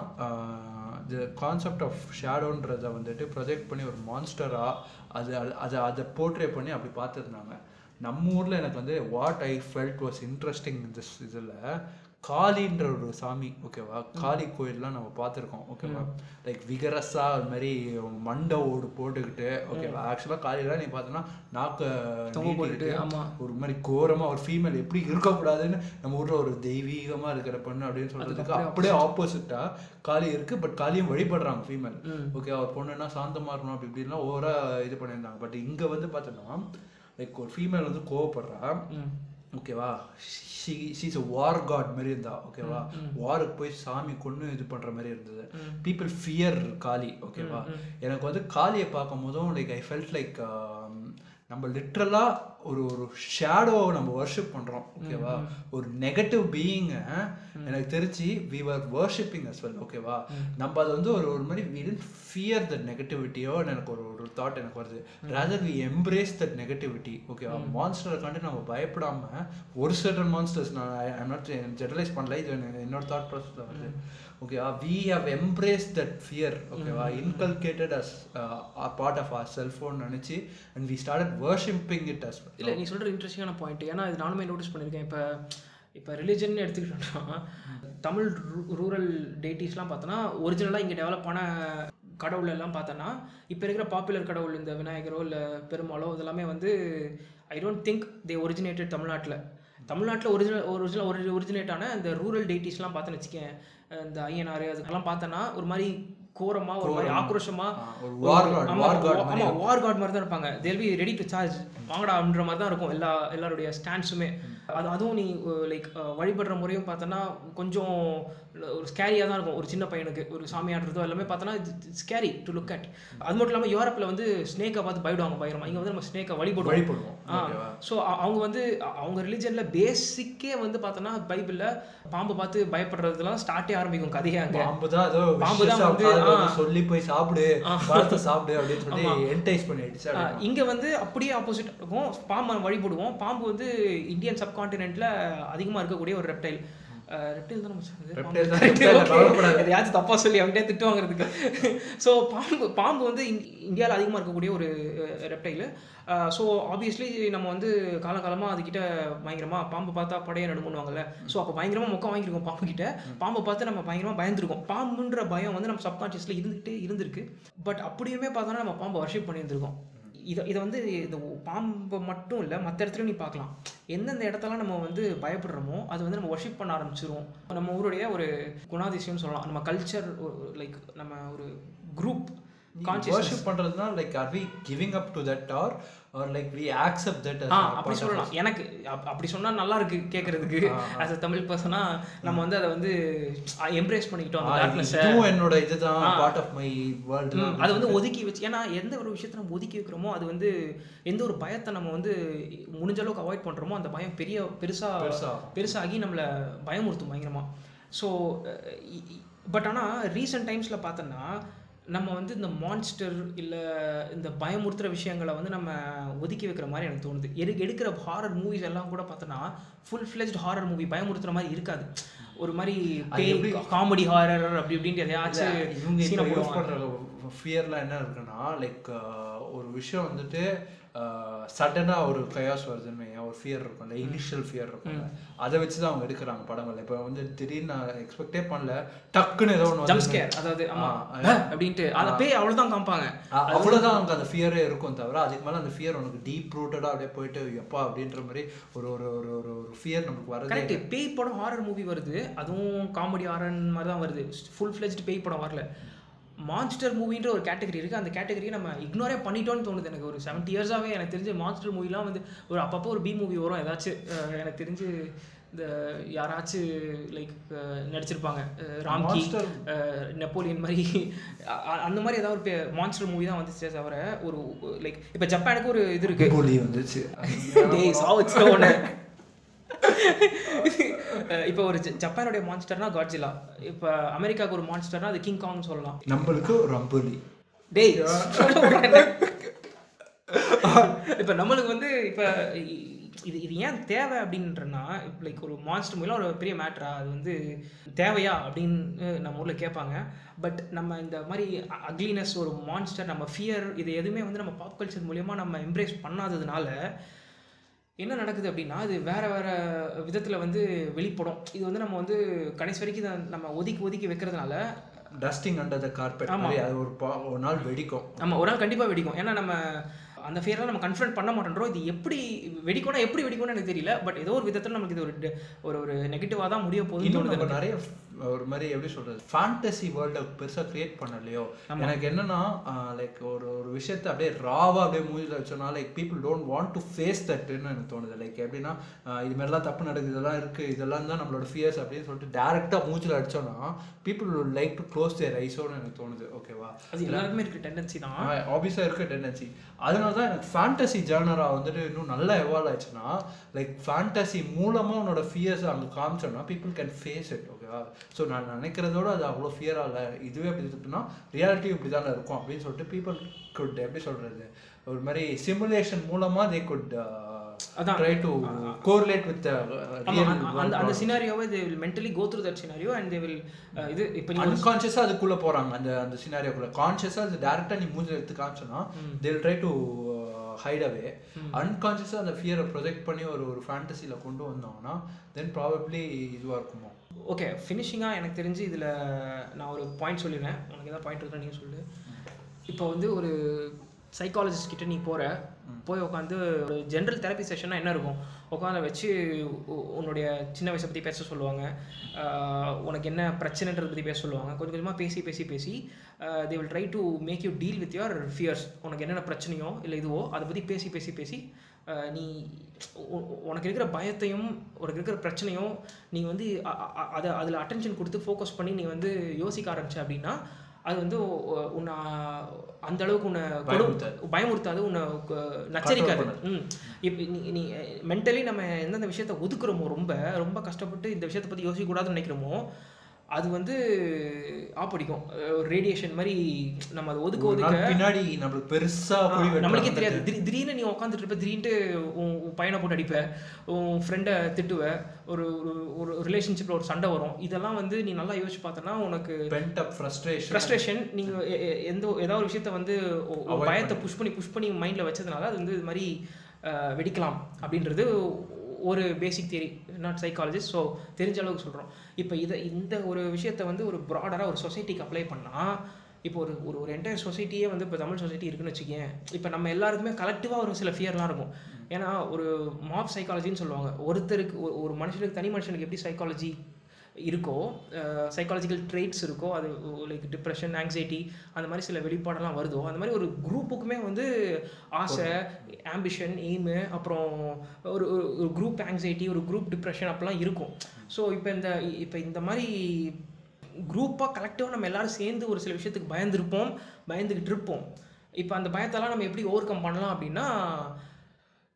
த கான்செப்ட் ஆஃப் ஷேடோன்றதை வந்துட்டு ப்ரொஜெக்ட் பண்ணி ஒரு மான்ஸ்டராக அது அது- அதை அதை போர்ட்ரே பண்ணி அப்படி பார்த்துருந்தாங்க. நம்ம ஊரில் எனக்கு வந்து what I felt was interesting this இதில் காளின்ற ஒரு சாமி ஓகேவா? காளி கோயில்லாம் நம்ம பார்த்துருக்கோம் ஓகேவா? லைக் விகரஸாக அது மாதிரி மண்டை ஓடு போட்டுக்கிட்டு ஓகேவா? ஆக்சுவலாக காளிலாம் நீ பார்த்தோன்னா நாக்க தொங்க போட்டுட்டு நீட்டிட்டு, ஆமா. ஒரு மாதிரி கோரமா ஒரு ஃபீமேல் எப்படி இருக்கக்கூடாதுன்னு நம்ம ஊர்ல ஒரு தெய்வீகமா இருக்கிற பொண்ணு அப்படின்னு சொல்றதுக்கு அப்படியே ஆப்போசிட்டா காளி இருக்கு பட் காளியும் வழிபடுறாங்க ஃபீமேல் ஓகே அவர் பொண்ணுன்னா சாந்தமா இருக்கணும் அப்படி இப்படிலாம் ஓவரா இது பண்ணியிருந்தாங்க. பட் இங்க வந்து பார்த்தோன்னா லைக் ஒரு ஃபீமேல் வந்து கோவப்படுறா. ஓகேவா ஷீஸ் அ வார் காட் மாதிரி இருந்தா ஓகேவா வாருக்கு போய் சாமி கொண்டு இது பண்ற மாதிரி இருந்தது. பீப்புள் ஃபியர் காளி ஓகேவா எனக்கு வந்து காளியை பார்க்கும் போதும் லைக் ஐ ஃபெல்ட் லைக் நம்ம லிட்ரலா ஒரு ஒரு ஷேடோவை நம்ம வர்ஷிப் பண்றோம் ஓகேவா ஒரு நெகட்டிவ் பீயிங்கை எனக்கு தெரிஞ்சு we were worshipping as well ஓகேவா நம்ம அதை வந்து ஒரு ஒரு மாதிரி வி டென்ட் ஃபியர் த நெகட்டிவிட்டியோ எனக்கு ஒரு ஒரு தாட் எனக்கு வருது. Rather we embrace that negativity ஓகேவா மான்ஸ்டரை கண்டு நம்ம பயப்படாம ஒரு சர்டன் மான்ஸ்டர்ஸ் நான் ஐ நாட் ஜெனரலைஸ் பண்ணல இது என்னோட தாட் ப்ராசஸில் வருது. ஓகேவா we have embrace that fear ஓகேவா inculcated as part of our cellphone நினச்சி and we started worshipping it as இல்லை நீ சொல்கிற இன்ட்ரெஸ்டிங்கான பாயிண்ட் ஏன்னா இது நானுமே நோட்டீஸ் பண்ணியிருக்கேன் இப்போ இப்போ ரிலிஜன் எடுத்துக்கிட்டோம்னா தமிழ் ரூரல் டேட்டிஸ்லாம் பார்த்தோன்னா ஒரிஜினலாக இங்கே டெவலப் ஆன கடவுள் எல்லாம் பார்த்தோன்னா இப்போ இருக்கிற பாப்புலர் கடவுள் இந்த விநாயகரோ இல்லை பெருமாளோ இதெல்லாமே வந்து I don't think they originated தமிழ்நாட்டில். தமிழ்நாட்டில் ஒரிஜினல் ஒரிஜினல் ஒரு ஒரிஜினேட்டான இந்த ரூரல் டேட்டிஸ்லாம் பார்த்தேன்னு வச்சுக்கேன். இந்த ஐஎன்ஆர் அதுக்கெல்லாம் பார்த்தோன்னா ஒரு மாதிரி கோரமா ஒரு மாதிரி ஆக்ரோஷமா வார் காட் மாதிரி தான் இருப்பாங்க. They'll be ready to charge வாங்கடான்ற மாதிரி தான் இருக்கும் எல்லா எல்லாருடைய ஸ்டாண்ட்ஸுமே அது அதுவும் நீ லைக் வழிபடுற முறையும் பார்த்தோன்னா கொஞ்சம் ஒரு ஸ்கேரியாக தான் இருக்கும். ஒரு சின்ன பையனுக்கு ஒரு சாமியாடுறதோ எல்லாமே பார்த்தோன்னா ஸ்கேரி டு லுக் அட் அது மட்டும் இல்லாமல் யூரோப்பில் வந்து ஸ்னேக்கை பார்த்து பயப்படுவாங்க பயங்கரமா. இங்கே வந்து நம்ம ஸ்னேக்கை வழிபடுவோம் வழிபடுவோம். ஆ ஸோ அவங்க வந்து அவங்க ரிலிஜனில் பேசிக்கே வந்து பார்த்தோன்னா பைபிளில் பாம்பை பார்த்து பயப்படுறதுலாம் ஸ்டார்ட்டே ஆரம்பிக்கும் கதையே அங்கே. பாம்பு தான் ஏதோ பாம்பு தான் வந்து. சொல்லி போய் சாப்பிடு பழத்தை சாப்பிடு அப்படின்னு சொல்லி என்டைஸ் பண்ணிடுச்சு இங்க வந்து அப்படியே ஆப்போசிட் இருக்கும். பாம்பை வழிபடுவோம். பாம்பு வந்து இந்தியன் சப்கான்டினென்ட்ல அதிகமா இருக்கக்கூடிய ஒரு ரெப்டைல் ரெப்டைல் தான் நம்ம. எதையாச்சும் தப்பா சொல்லி அவங்ககிட்ட திட்டு வாங்குறதுக்கு. ஸோ பாம்பு பாம்பு வந்து இந்தியாவில் அதிகமாக இருக்கக்கூடிய ஒரு ரெப்டைல் ஸோ ஆப்வியஸ்லி நம்ம வந்து காலகாலமாக அதுக்கிட்ட பயங்கரமாக பாம்பு பார்த்தா படைய நடுமுன்னுவாங்கல்ல ஸோ அப்போ பயங்கரமாக மொக்கம் வாங்கியிருக்கோம் பாம்பு கிட்ட பாம்பை பார்த்து நம்ம பயங்கரமாக பயந்துருக்கோம். பாம்புன்ற பயம் வந்து நம்ம சப்கான்ஷியஸில் இருந்துகிட்டே இருந்திருக்கு. பட் அப்படியுமே பார்த்தோன்னா நம்ம பாம்பை வர்ஷிப் பண்ணியிருந்திருக்கோம். இதை இதை வந்து இந்த பாம்பை மட்டும் இல்லை மற்ற இடத்துலையும் நீ பார்க்கலாம். எந்தெந்த இடத்தெல்லாம் நம்ம வந்து பயப்படுறோமோ அது வந்து நம்ம ஒர்ஷிப் பண்ண ஆரம்பிச்சிருவோம். நம்ம ஊருடைய ஒரு குணாதிசயம்னு சொல்லலாம். நம்ம கல்ச்சர் லைக் நம்ம ஒரு group worship பண்றதுனா like are we giving up to that or or like we accept that ah அப்படி சொல்லலாம். எனக்கு அப்- அப்படி சொன்னா நல்லா இருக்கு கேட்கறதுக்கு ஆஸ் அ தமிழ் பர்சனா நம்ம வந்து அதை வந்து எம்ப்ரேஸ் பண்ணிக்கிட்டோம். இதுவும் என்னோட இதுதான் பார்ட் ஆஃப் மை வேர்ல்டு அதை வந்து ஒதுக்கி வச்சு ஏன்னா எந்த ஒரு விஷயத்தை நம்ம ஒதுக்கி வைக்கிறோமோ அது வந்து எந்த ஒரு பயத்தை நம்ம வந்து முடிஞ்ச அளவுக்கு அவாய்ட் பண்றோமோ அந்த பயம் பெரிய பெருசா. பெருசாகி நம்மளை பயமுறுத்தும் பயங்கரமா. ஸோ பட் ஆனால் ரீசெண்ட் டைம்ஸில் பார்த்தோன்னா நம்ம வந்து இந்த மான்ஸ்டர் இல்லை இந்த பயமுறுத்துற விஷயங்களை வந்து நம்ம ஒதுக்கி வைக்கிற மாதிரி எனக்கு தோணுது. எடு எடுக்கிற ஹாரர் மூவிஸ் எல்லாம் கூட பார்த்தோன்னா ஃபுல் ஃப்ளெஜ்ட் ஹாரர் மூவி பயமுறுத்துற மாதிரி இருக்காது. ஒரு மாதிரி காமெடி ஹாரர் அப்படி இப்படின்ட்டு எதையாச்சும் ஃபியர்லாம் என்ன இருக்குன்னா லைக் ஒரு விஷயம் வந்துட்டு சடனாக ஒரு கயாஸ் வருதுன்னு ஒரு ஃபியர் இருக்கும். இல்லை இனிஷியல் ஃபியர் இருக்கும் அதை வச்சு தான் அவங்க எடுக்கிறாங்க படங்கள் இப்போ வந்து திடீர்னு நான் எக்ஸ்பெக்டே பண்ணல. டக்குன்னு ஏதோ ஒன்று ஜம்ப் ஸ்கேர் அதாவது ஆமா. ஆ, அப்படின்ட்டு. அந்த பேய் அவ்வளவுதான் காமிப்பாங்க. அவ்வளோதான் அவங்க அந்த ஃபியரே இருக்கும் தவிர அதுக்கு மேலே அந்த ஃபியர் உனக்கு டீப் ரூட்டடாக அப்படியே போயிட்டு எப்பா அப்படின்ற மாதிரி ஒரு ஒரு ஒரு ஒரு ஒரு ஃபியர் நமக்கு வரது கரெக்ட் பேய் படம் ஹாரர் மூவி வருது. அதுவும் காமெடி ஹாரர் மாதிரி தான் வருது. ஃபுல் ஃப்ளெஜ்டு பேய் படம் வரல. மான்ஸ்டர் மூவின்ற ஒரு கேட்டகரி இருக்குது அந்த கேட்டகரியை நம்ம இக்னோரே பண்ணிட்டோம்னு தோணுது எனக்கு. ஒரு செவன்ட்டி இயர்ஸாகவே எனக்கு தெரிஞ்சு மான்ஸ்டர் மூவிலாம் வந்து ஒரு அப்பப்போ ஒரு பி மூவி வரும். ஏதாச்சும் எனக்கு தெரிஞ்சு இந்த யாராச்சும் லைக் நடிச்சிருப்பாங்க. ராம்கி நெப்போலியன் மாதிரி. அந்த மாதிரி ஏதாவது ஒரு மான்ஸ்டர் மூவி தான் வந்துச்சே தவிர ஒரு லைக் இப்போ ஜப்பானுக்கு ஒரு இது இருக்கு. வந்துச்சு. [LAUGHS] இப்போ ஒரு ஜப்பானுடைய மான்ஸ்டர்னா காட்ஜிலா இப்போ அமெரிக்காவுக்கு ஒரு மான்ஸ்டர்னா அது கிங் காங்னு சொல்லலாம். நம்மளுக்கு ஒரு அம்புலி டேய் இப்போ நம்மளுக்கு வந்து இப்போ இது இது ஏன் தேவை அப்படின்றனா லைக் ஒரு மான்ஸ்டர் மூலம் ஒரு பெரிய மேட்ரா அது வந்து தேவையா அப்படின்னு நம்ம ஊரில் கேட்பாங்க. பட் நம்ம இந்த மாதிரி அக்லினஸ் ஒரு மான்ஸ்டர் நம்ம ஃபியர் இது எதுவுமே வந்து நம்ம பாப் கல்ச்சர் மூலியமாக நம்ம எம்ப்ரேஸ் பண்ணாததுனால என்ன நடக்குது அப்படின்னா இது வேற வேற விதத்தில் வந்து வெளிப்படும். இது வந்து நம்ம வந்து கடைசி வரைக்கும் இதை நம்ம ஒதுக்கி ஒதுக்கி வைக்கிறதுனால டஸ்டிங் அண்டர் த கார்பெட் மாதிரி அது ஒரு பா- ஒரு நாள் வெடிக்கும். நம்ம ஒரு நாள் கண்டிப்பாக வெடிக்கும். ஏன்னா நம்ம அந்த ஃபியர்லாம் நம்ம கன்ஃபரண்ட் பண்ண மாட்டேன்றோம் இது எப்படி வெடிக்கும்னா எப்படி வெடிக்கும்னு எனக்கு தெரியல. பட் ஏதோ ஒரு விதத்தில் நமக்கு இது ஒரு ஒரு ஒரு நெகட்டிவாக தான் முடிய இன்னும் நம்ம நிறைய ஒரு மாதிரி எப்படி சொல்றது? ஃபேண்டசி வேர்ல்டை பெருசா கிரியேட் பண்ணலையோ? எனக்கு என்னன்னா லைக் ஒரு ஒரு விஷயத்தை அப்படியே ராவா அப்படியே மூஞ்சில வச்சோம்னா like people don't want to face தட்னு எனக்கு தோணுது. லைக் எப்படின்னா இது மாதிரிலாம் தப்பு நடக்குது இதெல்லாம் இருக்கு இதெல்லாம் தான் நம்மளோட ஃபியர்ஸ் அப்படின்னு சொல்லிட்டு டேரக்டா மூஞ்சில அடிச்சோம்னா people like to close their ஐஸோன்னு எனக்கு தோணுது. ஓகேவா அது எல்லாருக்குமே இருக்க டெண்டன்சி தான். ஆப்வியஸாக இருக்க டெண்டன்சி அதனால தான் எனக்கு ஃபேண்டசி ஜேர்னரா வந்துட்டு இன்னும் நல்லா எவால்வ் ஆயிடுச்சுன்னா லைக் ஃபேண்டசி மூலமாக உன்னோட ஃபியர்ஸ் அங்கே காமிச்சோன்னா people can face it so நான் நினைக்கிறதோட அது அவ்வளோ ஃபியராக இல்லை. இதுவே அப்படி இருக்குன்னா ரியாலிட்டி இப்படி தானே இருக்கும் அப்படின்னு சொல்லிட்டு பீப்புள் குட் எப்படி சொல்கிறது ஒரு மாதிரி சிமுலேஷன் மூலமாக தே குட் அதான். ட்ரை டு கோரிலேட் வித் அந்த- அந்த சினாரியோவை they will mentally go through that scenario and they will இது இப்போ நீ அன்கான்ஷியஸாக அதுக்குள்ளே போகிறாங்க அந்த அந்த சினாரியோக்குள்ள கான்ஷியஸாக அது டேரெக்டாக நீ மூஞ்சில் எடுத்து காமிச்சோன்னா they'll try to hide away அன்கான்ஷியஸாக அந்த ஃபியரை ப்ரொஜெக்ட் பண்ணி ஒரு ஒரு ஃபேண்டசியில் கொண்டு வந்தோம்னா தென் ப்ராபப்ளி இதுவாக இருக்குமோ? ஓகே ஃபினிஷிங்காக எனக்கு தெரிஞ்சு இதில் நான் ஒரு பாயிண்ட் சொல்லிடுறேன். உனக்கு ஏதாவது பாயிண்ட் இருக்கா நீங்கள் சொல்லு. இப்போ வந்து ஒரு சைக்காலஜிஸ்ட் கிட்ட நீ போகிற போய் உட்காந்து ஒரு ஜென்ரல் தெரப்பி செஷன்னா என்ன இருக்கும்? உட்காந்து வச்சு உன்னுடைய சின்ன வயசை பற்றி பேச சொல்லுவாங்க. உனக்கு என்ன பிரச்சனைன்றதை பற்றி பேச சொல்லுவாங்க. கொஞ்சம் கொஞ்சமாக பேசி பேசி பேசி they will try to make you deal with your fears உனக்கு என்னென்ன பிரச்சனையோ இல்லை இதுவோ அதை பற்றி பேசி பேசி பேசி நீ உனக்கு இருக்கிற பயத்தையும் உனக்கு இருக்கிற பிரச்சனையும் நீ வந்து அதை அதில் அட்டென்ஷன் கொடுத்து ஃபோக்கஸ் பண்ணி நீ வந்து யோசிக்க ஆரம்பிச்ச அப்படின்னா அது வந்து உன்னை அந்த அளவுக்கு உன்னை பயமுறுத்தாது. உன்னை நச்சரிக்காது. ம். இப்போ நீ நீ மென்டலி நம்ம எந்தெந்த விஷயத்த ஒதுக்குறோமோ ரொம்ப ரொம்ப கஷ்டப்பட்டு இந்த விஷயத்தை பற்றி யோசிக்கக்கூடாதுன்னு நினைக்கிறோமோ அது வந்து ஆப்படிக்கும் ஒரு ரேடியேஷன் மாதிரி நம்ம அதை ஒதுக்க ஒதுக்க பின்னாடி நம்மளுக்கு பெருசா ஆ, புடி நம்மளுக்கே. தெரியாது. திடீர் திடீர்னு நீ உட்காந்துட்டு இருப்ப திடீர்னு உன் பையனை போட்டு அடிப்ப உன் ஃப்ரெண்டை திட்டுவ ஒரு ஒரு ரிலேஷன்ஷிப்பில் ஒரு சண்டை வரும். இதெல்லாம் வந்து நீ நல்லா யோசிச்சு பார்த்தனா உனக்கு pent up frustration. ஃப்ரஸ்ட்ரேஷன் நீங்கள் எந்த ஏதாவது ஒரு விஷயத்த வந்து பயத்தை புஷ் பண்ணி புஷ் பண்ணி மைண்டில் வச்சதுனால அது வந்து இது மாதிரி வெடிக்கலாம் அப்படின்றது ஒரு basic theory not psychologist so தெரிஞ்ச அளவுக்கு சொல்கிறோம் இப்போ இதை இந்த ஒரு விஷயத்தை வந்து ஒரு ப்ராடராக ஒரு சொசைட்டிக்கு அப்ளை பண்ணால் இப்போ ஒரு ஒரு ஒரு என்டையர் சொசைட்டியே வந்து இப்போ தமிழ் சொசைட்டி இருக்குன்னு வச்சுக்கேன் இப்போ நம்ம எல்லாருக்குமே கலெக்டிவாக ஒரு சில ஃபியர்லாம் இருக்கும். ஏன்னா ஒரு மாப் சைக்காலஜின்னு சொல்லுவாங்க. ஒருத்தருக்கு ஒரு- ஒரு மனுஷனுக்கு தனி மனுஷனுக்கு எப்படி சைக்காலஜி இருக்கோ சைக்காலஜிக்கல் ட்ரெயிட்ஸ் இருக்கோ அது லைக் டிப்ரெஷன் ஆங்ஸைட்டி அந்த மாதிரி சில வெளிப்பாடெல்லாம் வருதோ அந்த மாதிரி ஒரு குரூப்புக்குமே வந்து ஆசை ஆம்பிஷன் எய்மு அப்புறம் ஒரு ஒரு- ஒரு குரூப் ஆங்ஸைட்டி ஒரு குரூப் டிப்ரெஷன் அப்படிலாம் இருக்கும். ஸோ இப்போ இந்த இப்போ இந்த மாதிரி குரூப்பாக கலெக்டிவாக நம்ம எல்லாரும் சேர்ந்து ஒரு சில விஷயத்துக்கு பயந்துருப்போம் பயந்துக்கிட்டு இருப்போம். இப்போ அந்த பயத்தெல்லாம் நம்ம எப்படி ஓவர் கம் பண்ணலாம் அப்படின்னா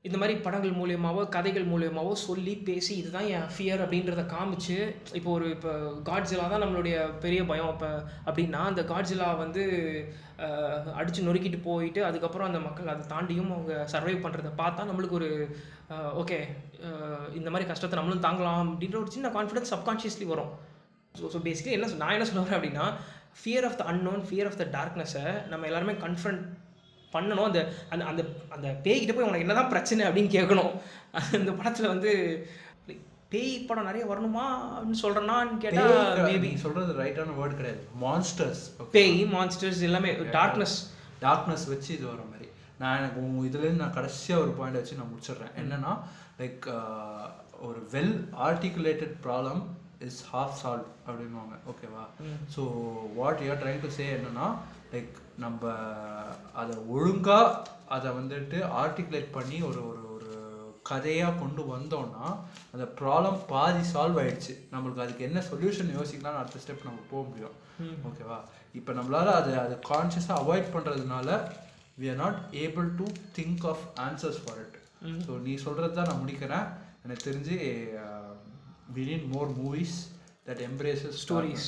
இந்த மாதிரி படங்கள் மூலியமாவோ கதைகள் மூலியமாவோ சொல்லி பேசி இதுதான் என் ஃபியர் அப்படின்றத காமிச்சு இப்போ ஒரு இப்போ காட்ஜிலா தான் நம்மளுடைய பெரிய பயம். இப்போ அப்படின்னா அந்த காட்ஜிலா வந்து அடித்து நொறுக்கிட்டு போயிட்டு அதுக்கப்புறம் அந்த மக்கள் அதை தாண்டியும் அவங்க சர்வைவ் பண்ணுறதை பார்த்தா நம்மளுக்கு ஒரு ஓகே இந்த மாதிரி கஷ்டத்தை நம்மளும் தாங்கலாம் அப்படின்ற ஒரு சின்ன கான்ஃபிடன்ஸ் சப்கான்ஷியஸ்லி வரும். ஸோ ஸோ பேசிக்கலி என்ன நான் என்ன சொல்ல வரேன் அப்படின்னா fear of the unknown fear of the டார்க்னஸை நம்ம எல்லாருமே கன்ஃபரண்ட் பண்ணணும். அந்த அந்த அந்த அந்த பேய்கிட்ட போய் உனக்கு என்னதான் பிரச்சனை அப்படின்னு கேட்கணும். அந்த படத்தில் வந்து பேய் படம் நிறைய வரணுமா அப்படின்னு சொல்கிறேன்னான்னு கேட்டால் மேபி நீ சொல்றது ரைட்டான வேர்ட் கிடையாது. மான்ஸ்டர்ஸ் பேய் மான்ஸ்டர்ஸ் எல்லாமே டார்க்னஸ் டார்க்னஸ் வச்சு இது வர மாதிரி. நான் எனக்கு உங்க இதுலேருந்து நான் கடைசியாக ஒரு பாயிண்ட் வச்சு நான் முடிச்சிடுறேன். என்னன்னா லைக் ஒரு well articulated problem is half solve அப்படின்வாங்க ஓகேவா so what you are trying to say என்னன்னா லைக் நம்ம அதை ஒழுங்கா அதை வந்துட்டு ஆர்டிகுலேட் பண்ணி ஒரு ஒரு ஒரு கதையாக கொண்டு வந்தோம்னா அந்த ப்ராப்ளம் பாதி சால்வ் ஆயிடுச்சு. நம்மளுக்கு அதுக்கு என்ன சொல்யூஷன் யோசிக்கலாம்னு அடுத்த ஸ்டெப் நம்ம போக முடியும். ஓகேவா இப்போ நம்மளால அதை அதை கான்ஷியஸாக அவாய்ட் பண்ணுறதுனால we are not able to think of answers for it so நீ சொல்கிறது தான் நான் முடிக்கிறேன். எனக்கு தெரிஞ்சு we need more movies that embraces stories